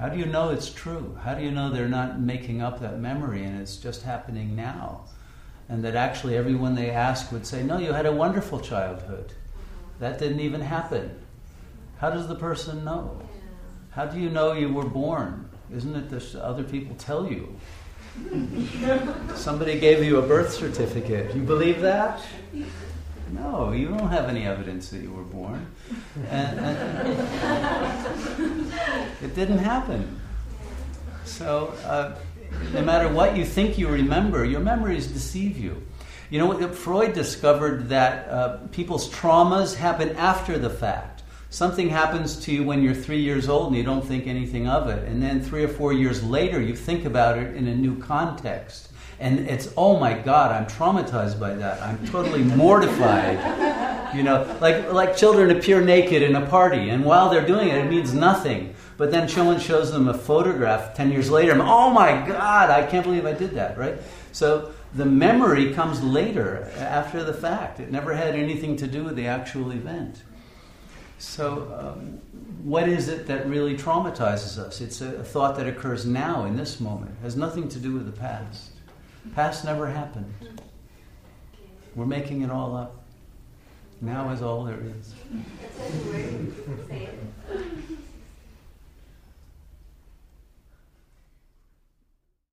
How do you know it's true? How do you know they're not making up that memory and it's just happening now? And that actually everyone they ask would say, No, you had a wonderful childhood. That didn't even happen. How does the person know? How do you know you were born? Isn't it that other people tell you? Somebody gave you a birth certificate. You believe that? No, you don't have any evidence that you were born. And, and it didn't happen. So, uh, no matter what you think you remember, your memories deceive you. You know, Freud discovered that uh, people's traumas happen after the fact. Something happens to you when you're three years old and you don't think anything of it. And then three or four years later, you think about it in a new context and it's oh my god i'm traumatized by that i'm totally mortified you know like like children appear naked in a party and while they're doing it it means nothing. But then someone shows them a photograph 10 years later I'm, oh my god i can't believe i did that right? So the memory comes later after the fact. It never had anything to do with the actual event. So um, what is it that really traumatizes us? It's a, a thought that occurs now in this moment. It has nothing to do with the past. Past never happened. We're making it all up. Now is all there is.